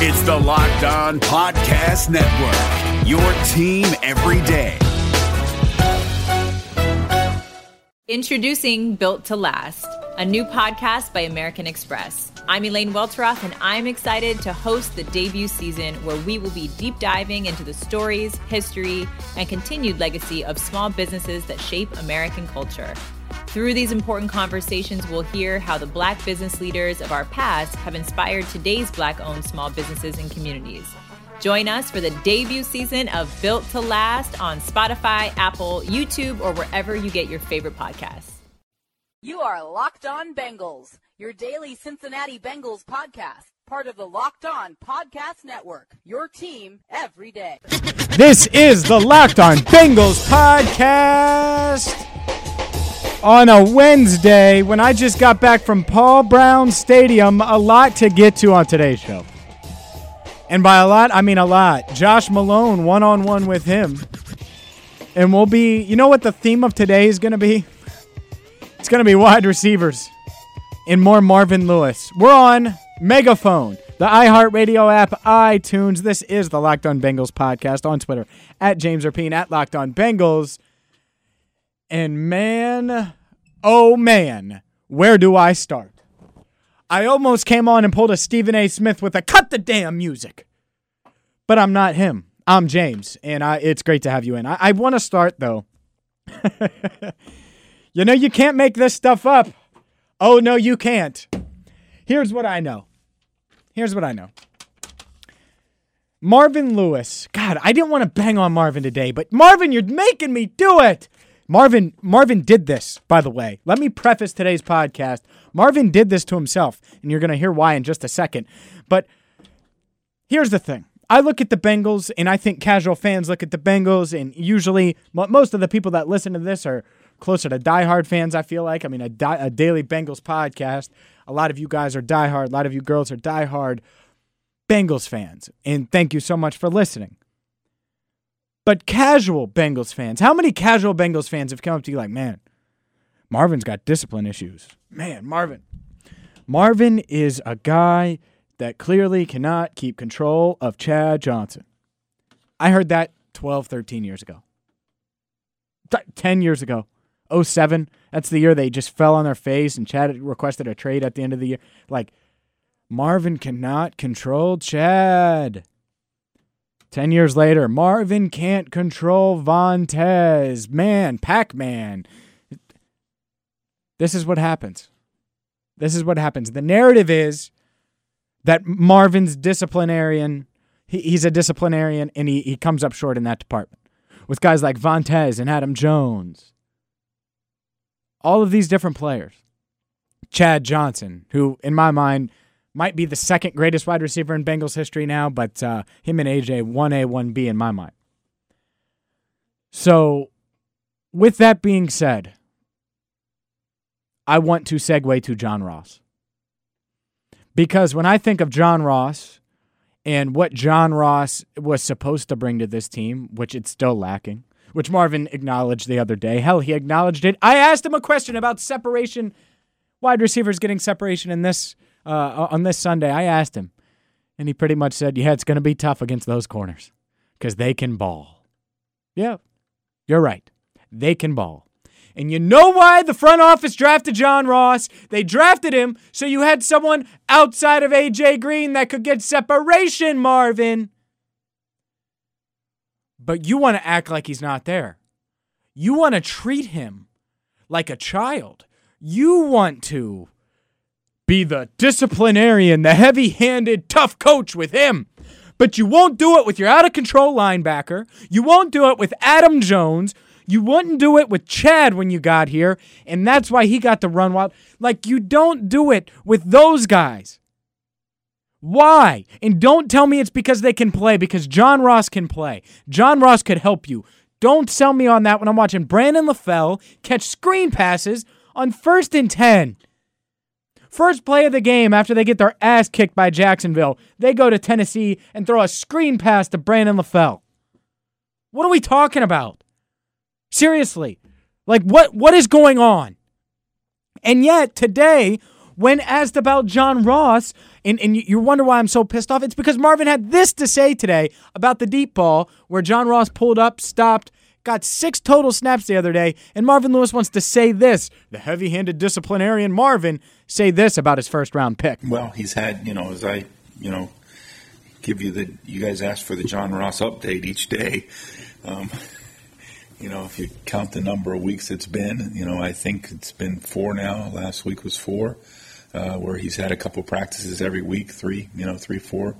It's the Locked On Podcast Network, your team every day. Introducing Built to Last, a new podcast by American Express. I'm Elaine Welteroth, and I'm excited to host the debut season where we will be deep diving into the stories, history, and continued legacy of small businesses that shape American culture. Through these important conversations, we'll hear how the Black business leaders of our past have inspired today's Black owned small businesses and communities. Join us for the debut season of Built to Last on Spotify, Apple, YouTube, or wherever you get your favorite podcasts. You are Locked On Bengals, your daily Cincinnati Bengals podcast, part of the Locked On Podcast Network, your team every day. This is the Locked On Bengals podcast on a Wednesday when I just got back from Paul Brown Stadium. A lot to get to on today's show. And by a lot, I mean a lot. Josh Malone, one on one with him. And we'll be, you know what the theme of today is going to be? It's going to be wide receivers and more Marvin Lewis. We're on Megaphone, the iHeartRadio app, iTunes. This is the Locked On Bengals podcast on Twitter at James Rapien at Locked On Bengals. And man, oh man, where do I start? I almost came on and pulled a Stephen A. Smith with a cut the damn music. But I'm not him. I'm James, and I, it's great to have you in. I, I want to start, though. you know, you can't make this stuff up. Oh, no, you can't. Here's what I know. Here's what I know. Marvin Lewis. God, I didn't want to bang on Marvin today, but Marvin, you're making me do it. Marvin Marvin did this, by the way. Let me preface today's podcast. Marvin did this to himself, and you're going to hear why in just a second. But here's the thing. I look at the Bengals, and I think casual fans look at the Bengals, and usually most of the people that listen to this are closer to diehard fans, I feel like. I mean, a, di- a daily Bengals podcast. A lot of you guys are diehard. A lot of you girls are diehard Bengals fans. And thank you so much for listening. But casual Bengals fans, how many casual Bengals fans have come up to you like, man, Marvin's got discipline issues? Man, Marvin. Marvin is a guy that clearly cannot keep control of Chad Johnson. I heard that 12, 13 years ago. 10 years ago. 07. That's the year they just fell on their face and Chad requested a trade at the end of the year. Like, Marvin cannot control Chad. 10 years later, Marvin can't control Vontaze. Man, Pac Man. This is what happens. This is what happens. The narrative is that Marvin's disciplinarian, he, he's a disciplinarian, and he, he comes up short in that department with guys like Vontaze and Adam Jones. All of these different players. Chad Johnson, who, in my mind, might be the second greatest wide receiver in Bengals history now, but uh, him and AJ 1A, 1B in my mind. So, with that being said, I want to segue to John Ross. Because when I think of John Ross and what John Ross was supposed to bring to this team, which it's still lacking, which Marvin acknowledged the other day, hell, he acknowledged it. I asked him a question about separation, wide receivers getting separation in this uh, on this Sunday. I asked him, and he pretty much said, "Yeah, it's going to be tough against those corners because they can ball." Yeah, you're right. They can ball. And you know why the front office drafted John Ross? They drafted him so you had someone outside of AJ Green that could get separation, Marvin. But you want to act like he's not there. You want to treat him like a child. You want to be the disciplinarian, the heavy handed, tough coach with him. But you won't do it with your out of control linebacker. You won't do it with Adam Jones. You wouldn't do it with Chad when you got here. And that's why he got the run wild. Like, you don't do it with those guys. Why? And don't tell me it's because they can play, because John Ross can play. John Ross could help you. Don't sell me on that when I'm watching Brandon LaFell catch screen passes on first and 10. First play of the game after they get their ass kicked by Jacksonville, they go to Tennessee and throw a screen pass to Brandon LaFell. What are we talking about? Seriously. Like what what is going on? And yet today When asked about John Ross, and, and you wonder why I'm so pissed off, it's because Marvin had this to say today about the deep ball where John Ross pulled up, stopped, got six total snaps the other day, and Marvin Lewis wants to say this. The heavy handed disciplinarian Marvin say this about his first round pick. Well, he's had, you know, as I, you know, give you the, you guys asked for the John Ross update each day. Um, you know, if you count the number of weeks it's been, you know, I think it's been four now. Last week was four, uh, where he's had a couple practices every week, three, you know, three, four.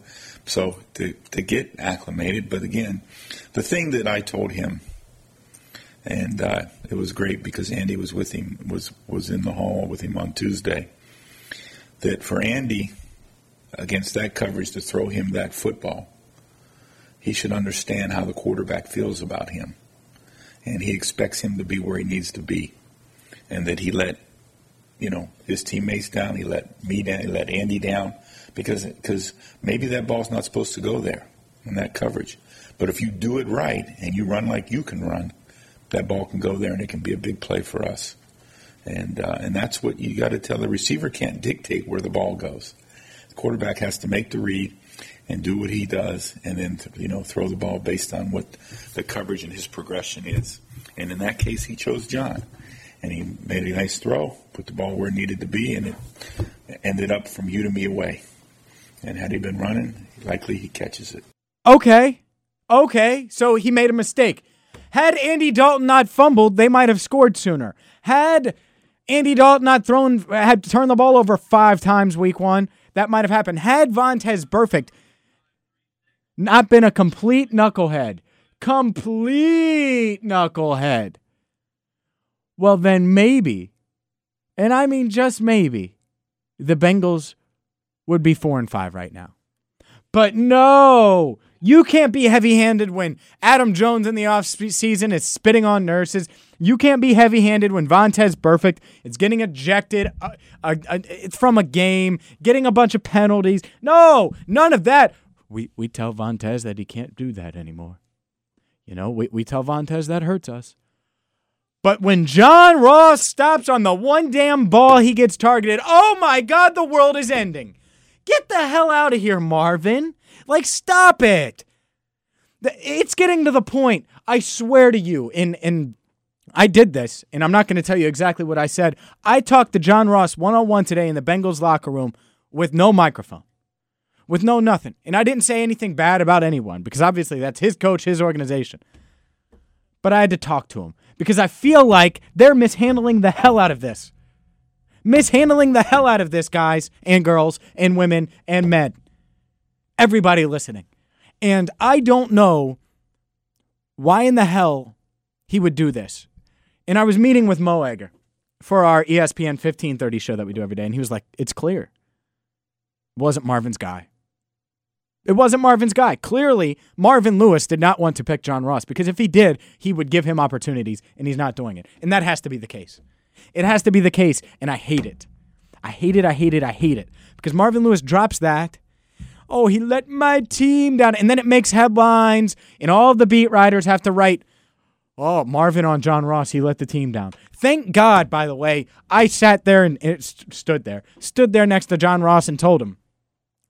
So to, to get acclimated. But again, the thing that I told him, and uh, it was great because Andy was with him, was, was in the hall with him on Tuesday, that for Andy, against that coverage, to throw him that football, he should understand how the quarterback feels about him. And he expects him to be where he needs to be, and that he let you know his teammates down, he let me down, he let Andy down because because maybe that ball's not supposed to go there in that coverage, but if you do it right and you run like you can run, that ball can go there and it can be a big play for us. And, uh, and that's what you got to tell the receiver can't dictate where the ball goes. The quarterback has to make the read and do what he does, and then you know throw the ball based on what the coverage and his progression is. And in that case, he chose John, and he made a nice throw, put the ball where it needed to be, and it ended up from you to me away. And had he been running, likely he catches it. Okay, okay, so he made a mistake. Had Andy Dalton not fumbled, they might have scored sooner. Had Andy Dalton not thrown, had turned the ball over five times week one, that might have happened. Had Vontaze Burfict not been a complete knucklehead, complete knucklehead, well, then maybe, and I mean just maybe, the Bengals would be four and five right now. But no, you can't be heavy handed when Adam Jones in the off season is spitting on nurses. You can't be heavy handed when Vontaze Burfict is getting ejected uh, uh, uh, it's from a game, getting a bunch of penalties. No, none of that we, we tell Vontaze that he can't do that anymore. You know, we, we tell Vontaze that hurts us. But when John Ross stops on the one damn ball he gets targeted, oh my God, the world is ending. Get the hell out of here, Marvin. Like, stop it. It's getting to the point, I swear to you, and, and I did this, and I'm not going to tell you exactly what I said. I talked to John Ross one on one today in the Bengals locker room with no microphone with no nothing. And I didn't say anything bad about anyone because obviously that's his coach, his organization. But I had to talk to him because I feel like they're mishandling the hell out of this. Mishandling the hell out of this, guys and girls and women and men. Everybody listening. And I don't know why in the hell he would do this. And I was meeting with Mo Egger for our ESPN 1530 show that we do every day. And he was like, it's clear. It wasn't Marvin's guy. It wasn't Marvin's guy. Clearly, Marvin Lewis did not want to pick John Ross because if he did, he would give him opportunities, and he's not doing it. And that has to be the case. It has to be the case, and I hate it. I hate it, I hate it, I hate it. Because Marvin Lewis drops that. Oh, he let my team down. And then it makes headlines, and all the beat writers have to write, oh, Marvin on John Ross, he let the team down. Thank God, by the way, I sat there and st- stood there, stood there next to John Ross and told him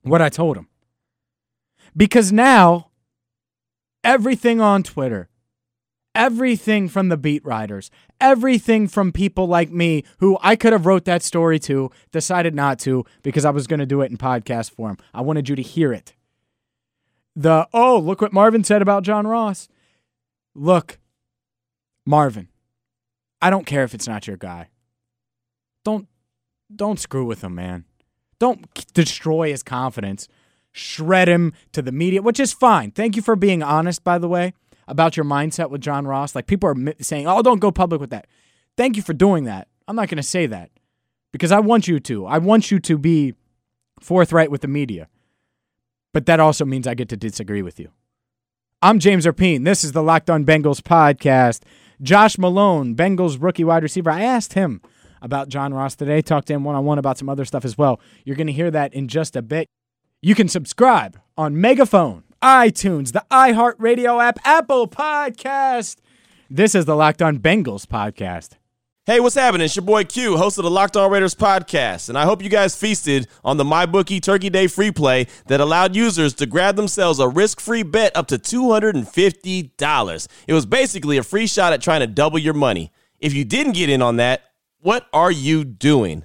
what I told him. Because now, everything on Twitter, everything from the beat writers, everything from people like me who I could have wrote that story to, decided not to because I was going to do it in podcast form. I wanted you to hear it. The, oh, look what Marvin said about John Ross. Look, Marvin, I don't care if it's not your guy. Don't don't screw with him, man. Don't destroy his confidence shred him to the media, which is fine. Thank you for being honest, by the way, about your mindset with John Ross. Like people are saying, oh, don't go public with that. Thank you for doing that. I'm not going to say that because I want you to. I want you to be forthright with the media. But that also means I get to disagree with you. I'm James Rapien. This is the Locked On Bengals podcast. Josh Malone, Bengals rookie wide receiver. I asked him about John Ross today, talked to him one on one about some other stuff as well. You're going to hear that in just a bit. You can subscribe on Megaphone, iTunes, the iHeartRadio app, Apple Podcast. This is the Locked On Bengals podcast. Hey, what's happening? It's your boy Q, host of the Locked On Raiders podcast, and I hope you guys feasted on the MyBookie Turkey Day free play that allowed users to grab themselves a risk-free bet up to $250. It was basically a free shot at trying to double your money. If you didn't get in on that, what are you doing?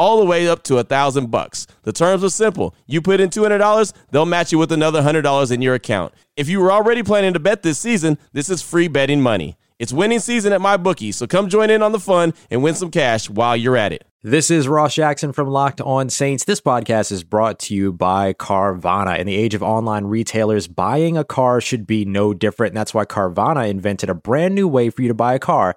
all the way up to a thousand bucks. The terms are simple. You put in $200, they'll match you with another $100 in your account. If you were already planning to bet this season, this is free betting money. It's winning season at MyBookie, so come join in on the fun and win some cash while you're at it. This is Ross Jackson from Locked On Saints. This podcast is brought to you by Carvana. In the age of online retailers, buying a car should be no different. And that's why Carvana invented a brand new way for you to buy a car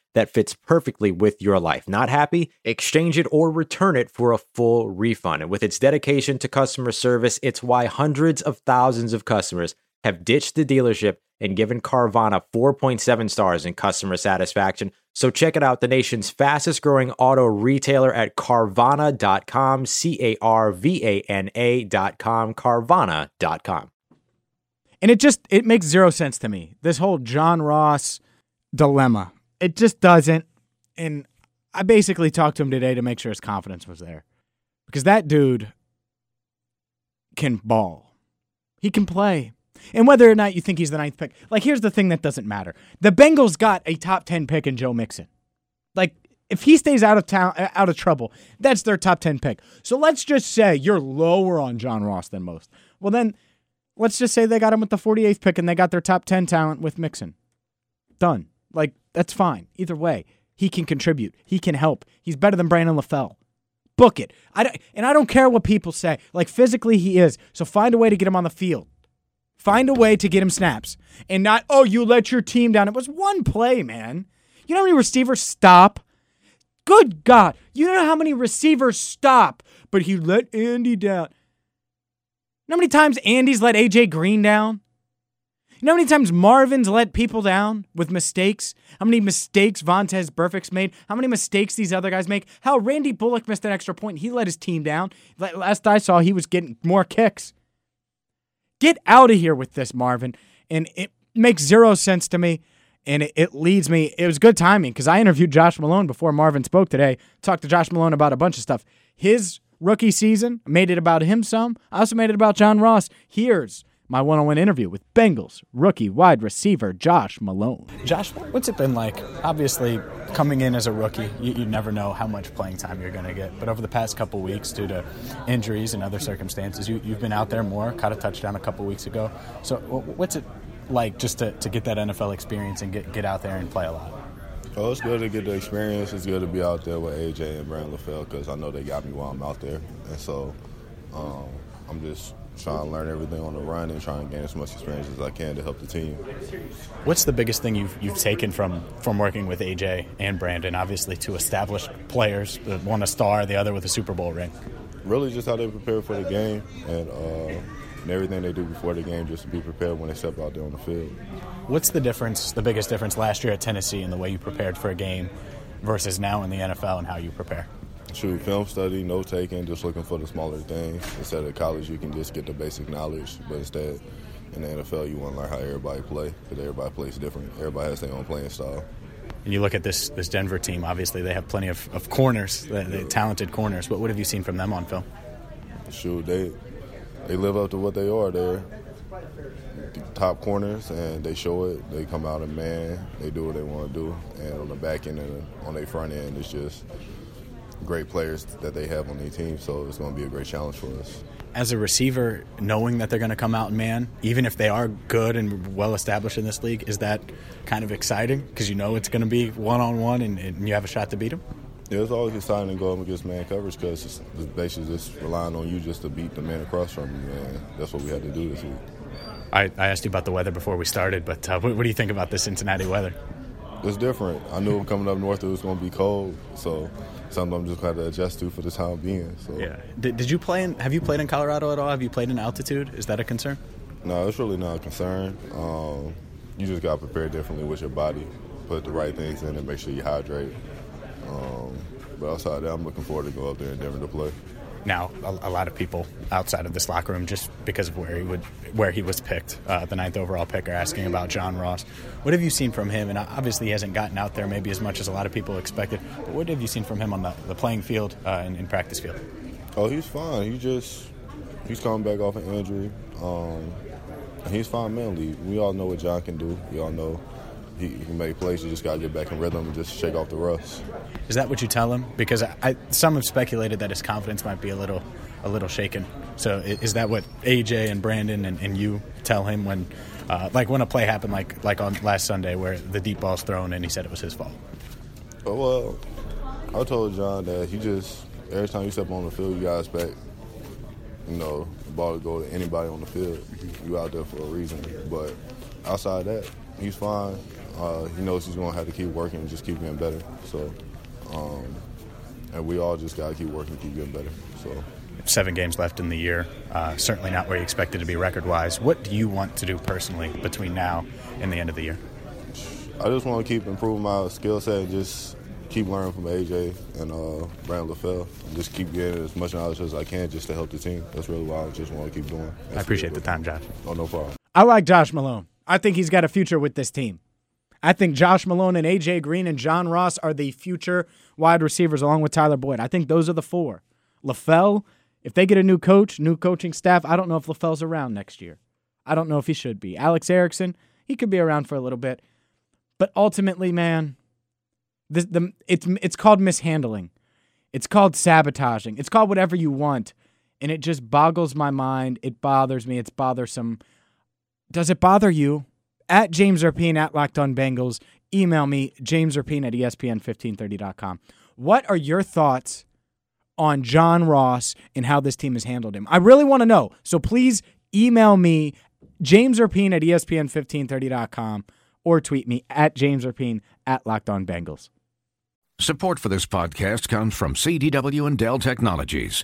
that fits perfectly with your life. Not happy? Exchange it or return it for a full refund. And with its dedication to customer service, it's why hundreds of thousands of customers have ditched the dealership and given Carvana 4.7 stars in customer satisfaction. So check it out, the nation's fastest growing auto retailer at Carvana.com, C A R V A N A.com, Carvana.com. And it just it makes zero sense to me. This whole John Ross dilemma it just doesn't. And I basically talked to him today to make sure his confidence was there. Because that dude can ball. He can play. And whether or not you think he's the ninth pick, like here's the thing that doesn't matter. The Bengals got a top 10 pick in Joe Mixon. Like if he stays out of town uh, out of trouble, that's their top 10 pick. So let's just say you're lower on John Ross than most. Well then let's just say they got him with the 48th pick and they got their top 10 talent with Mixon. Done. Like that's fine. Either way, he can contribute. He can help. He's better than Brandon LaFell. Book it. I and I don't care what people say. Like physically, he is. So find a way to get him on the field. Find a way to get him snaps, and not oh you let your team down. It was one play, man. You know how many receivers stop? Good God, you know how many receivers stop, but he let Andy down. You know how many times Andy's let AJ Green down? You know how many times Marvin's let people down with mistakes? How many mistakes Vontaze Burfict's made? How many mistakes these other guys make? How Randy Bullock missed an extra point. He let his team down. Last I saw, he was getting more kicks. Get out of here with this, Marvin. And it makes zero sense to me. And it, it leads me. It was good timing because I interviewed Josh Malone before Marvin spoke today. Talked to Josh Malone about a bunch of stuff. His rookie season made it about him some. I also made it about John Ross. Here's my one on one interview with Bengals rookie wide receiver Josh Malone. Josh, what's it been like? Obviously, coming in as a rookie, you, you never know how much playing time you're going to get. But over the past couple weeks, due to injuries and other circumstances, you, have been out there more, caught a touchdown a couple weeks ago. So, what's it like just to, to get that NFL experience and get, get out there and play a lot? Oh, it's good to get the experience. It's good to be out there with AJ and Brandon LaFell because I know they got me while I'm out there. And so um, I'm just trying to learn everything on the run and trying to gain as much experience as I can to help the team. What's the biggest thing you've you've taken from from working with AJ and Brandon? Obviously, two established players, one a star, the other with a Super Bowl ring. Really, just how they prepare for the game and. Uh, and everything they do before the game just to be prepared when they step out there on the field. What's the difference, the biggest difference last year at Tennessee in the way you prepared for a game versus now in the NFL and how you prepare? True, film study, note taking, just looking for the smaller things. Instead of college, you can just get the basic knowledge, but instead, in the NFL, you want to learn how everybody play because everybody plays different. Everybody has their own playing style. and you look at this this Denver team. Obviously, they have plenty of, of corners, the, the talented corners. But what have you seen from them on film? Shoot, they they live up to what they are. They're top corners, and they show it. They come out and man, they do what they want to do, and on the back end and on their front end, it's just great players that they have on their team. So it's going to be a great challenge for us. As a receiver, knowing that they're going to come out and man, even if they are good and well established in this league, is that kind of exciting because you know it's going to be one on one and you have a shot to beat them? Yeah, it's always exciting to go up against man coverage because it's, it's basically just relying on you just to beat the man across from you, and that's what we had to do this week. I, I asked you about the weather before we started, but uh, what, what do you think about the Cincinnati weather? It's different. I knew coming up north it was going to be cold, so something I'm just going to adjust to for the time being. So yeah. Did, did you play in? Have you played in Colorado at all? Have you played in altitude? Is that a concern? No, it's really not a concern. Um, you just got to prepare differently with your body, put the right things in, and make sure you hydrate. Um, but outside that, I'm looking forward to go up there and Denver to play. Now, a, a, lot of people outside of this locker room, just because of where he would, where he was picked, uh, the ninth overall pick, are asking about John Ross. What have you seen from him? And obviously, he hasn't gotten out there maybe as much as a lot of people expected. But what have you seen from him on the, the playing field uh, and in practice field? Oh, he's fine. He just he's coming back off an injury. Um, he's fine mentally. We all know what John can do. We all know he, he can make plays. You just got to get back in rhythm and just shake off the rust. Is that what you tell him? Because I, I, some have speculated that his confidence might be a little, a little shaken. So is that what AJ and Brandon and, and you tell him when, uh, like when a play happened, like like on last Sunday where the deep ball's thrown and he said it was his fault? Oh, well, I told John that he just every time you step on the field, you gotta expect, you know, the ball to go to anybody on the field. You out there for a reason. But outside that, he's fine. Uh, he knows he's going to have to keep working and just keep getting better. So, um, and we all just got to keep working, keep getting better. So, seven games left in the year. Uh, certainly not where you expected to be record wise. What do you want to do personally between now and the end of the year? I just want to keep improving my skill set and just keep learning from AJ and uh, Brandon LaFell. And just keep getting as much knowledge as I can just to help the team. That's really what I just want to keep doing. That's I appreciate the time, Josh. Oh, no problem. I like Josh Malone. I think he's got a future with this team. I think Josh Malone and AJ Green and John Ross are the future wide receivers along with Tyler Boyd. I think those are the four. LaFell, if they get a new coach, new coaching staff, I don't know if LaFell's around next year. I don't know if he should be. Alex Erickson, he could be around for a little bit. But ultimately, man, the, the, it's, it's called mishandling. It's called sabotaging. It's called whatever you want. And it just boggles my mind. It bothers me. It's bothersome. Does it bother you? At James Rapien at Locked On Bengals. Email me, James Rapien at ESPN1530.com. What are your thoughts on John Ross and how this team has handled him? I really want to know. So please email me, James Rapien at ESPN1530.com or tweet me at James Rapien at Locked On Bengals. Support for this podcast comes from CDW and Dell Technologies.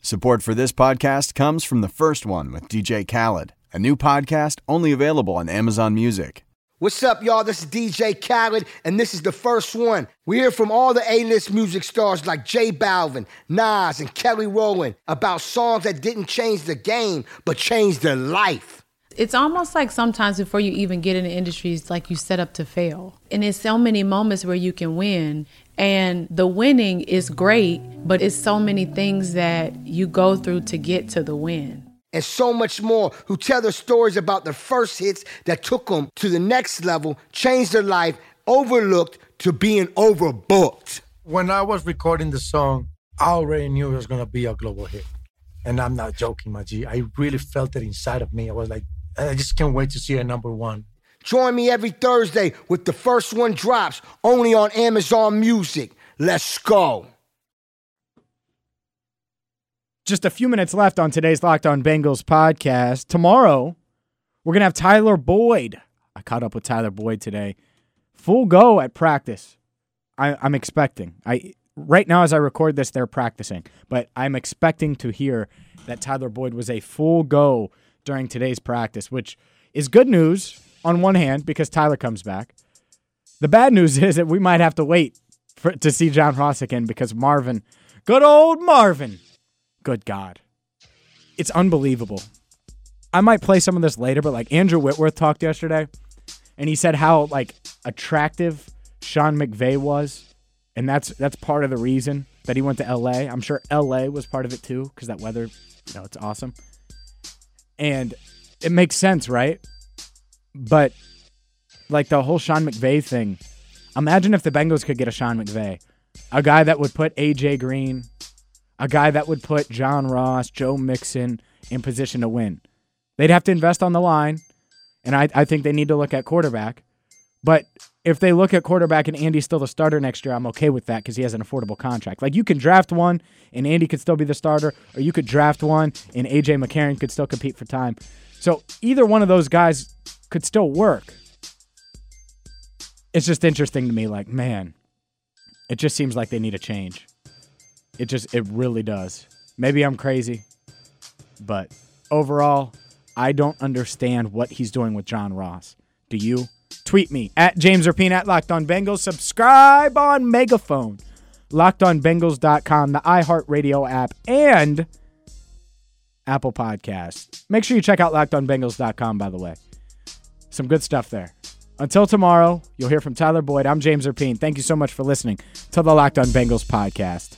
Support for this podcast comes from the first one with DJ Khaled, a new podcast only available on Amazon Music. What's up, y'all? This is DJ Khaled, and this is the first one. We hear from all the A list music stars like J Balvin, Nas, and Kelly Rowland about songs that didn't change the game, but changed their life. It's almost like sometimes before you even get in the industry, it's like you set up to fail. And there's so many moments where you can win. And the winning is great, but it's so many things that you go through to get to the win. And so much more who tell their stories about their first hits that took them to the next level, changed their life, overlooked to being overbooked. When I was recording the song, I already knew it was going to be a global hit. And I'm not joking, my G. I really felt it inside of me. I was like, I just can't wait to see it number one. Join me every Thursday with the first one drops only on Amazon Music. Let's go. Just a few minutes left on today's Locked On Bengals podcast. Tomorrow, we're going to have Tyler Boyd. I caught up with Tyler Boyd today full go at practice. I, I'm expecting. I right now as I record this, they're practicing, but I'm expecting to hear that Tyler Boyd was a full go during today's practice, which is good news on one hand because Tyler comes back. The bad news is that we might have to wait for, to see John Ross again because Marvin, good old Marvin, good God, it's unbelievable. I might play some of this later, but like Andrew Whitworth talked yesterday, and he said how like attractive Sean McVay was, and that's that's part of the reason that he went to LA. I'm sure LA was part of it too, because that weather, you know, it's awesome. And it makes sense, right? But like the whole Sean McVay thing, imagine if the Bengals could get a Sean McVay, a guy that would put AJ Green, a guy that would put John Ross, Joe Mixon in position to win. They'd have to invest on the line, and I, I think they need to look at quarterback. But if they look at quarterback and Andy's still the starter next year, I'm okay with that because he has an affordable contract. Like you can draft one and Andy could still be the starter, or you could draft one and AJ McCarron could still compete for time. So either one of those guys could still work. It's just interesting to me, like, man, it just seems like they need a change. It just, it really does. Maybe I'm crazy, but overall, I don't understand what he's doing with John Ross. Do you? Tweet me at James Rapien at Locked On Bengals. Subscribe on Megaphone, LockedOnBengals.com, the iHeartRadio app, and Apple Podcast. Make sure you check out LockedOnBengals.com, by the way. Some good stuff there. Until tomorrow, you'll hear from Tyler Boyd. I'm James Rapien. Thank you so much for listening to the Locked On Bengals podcast.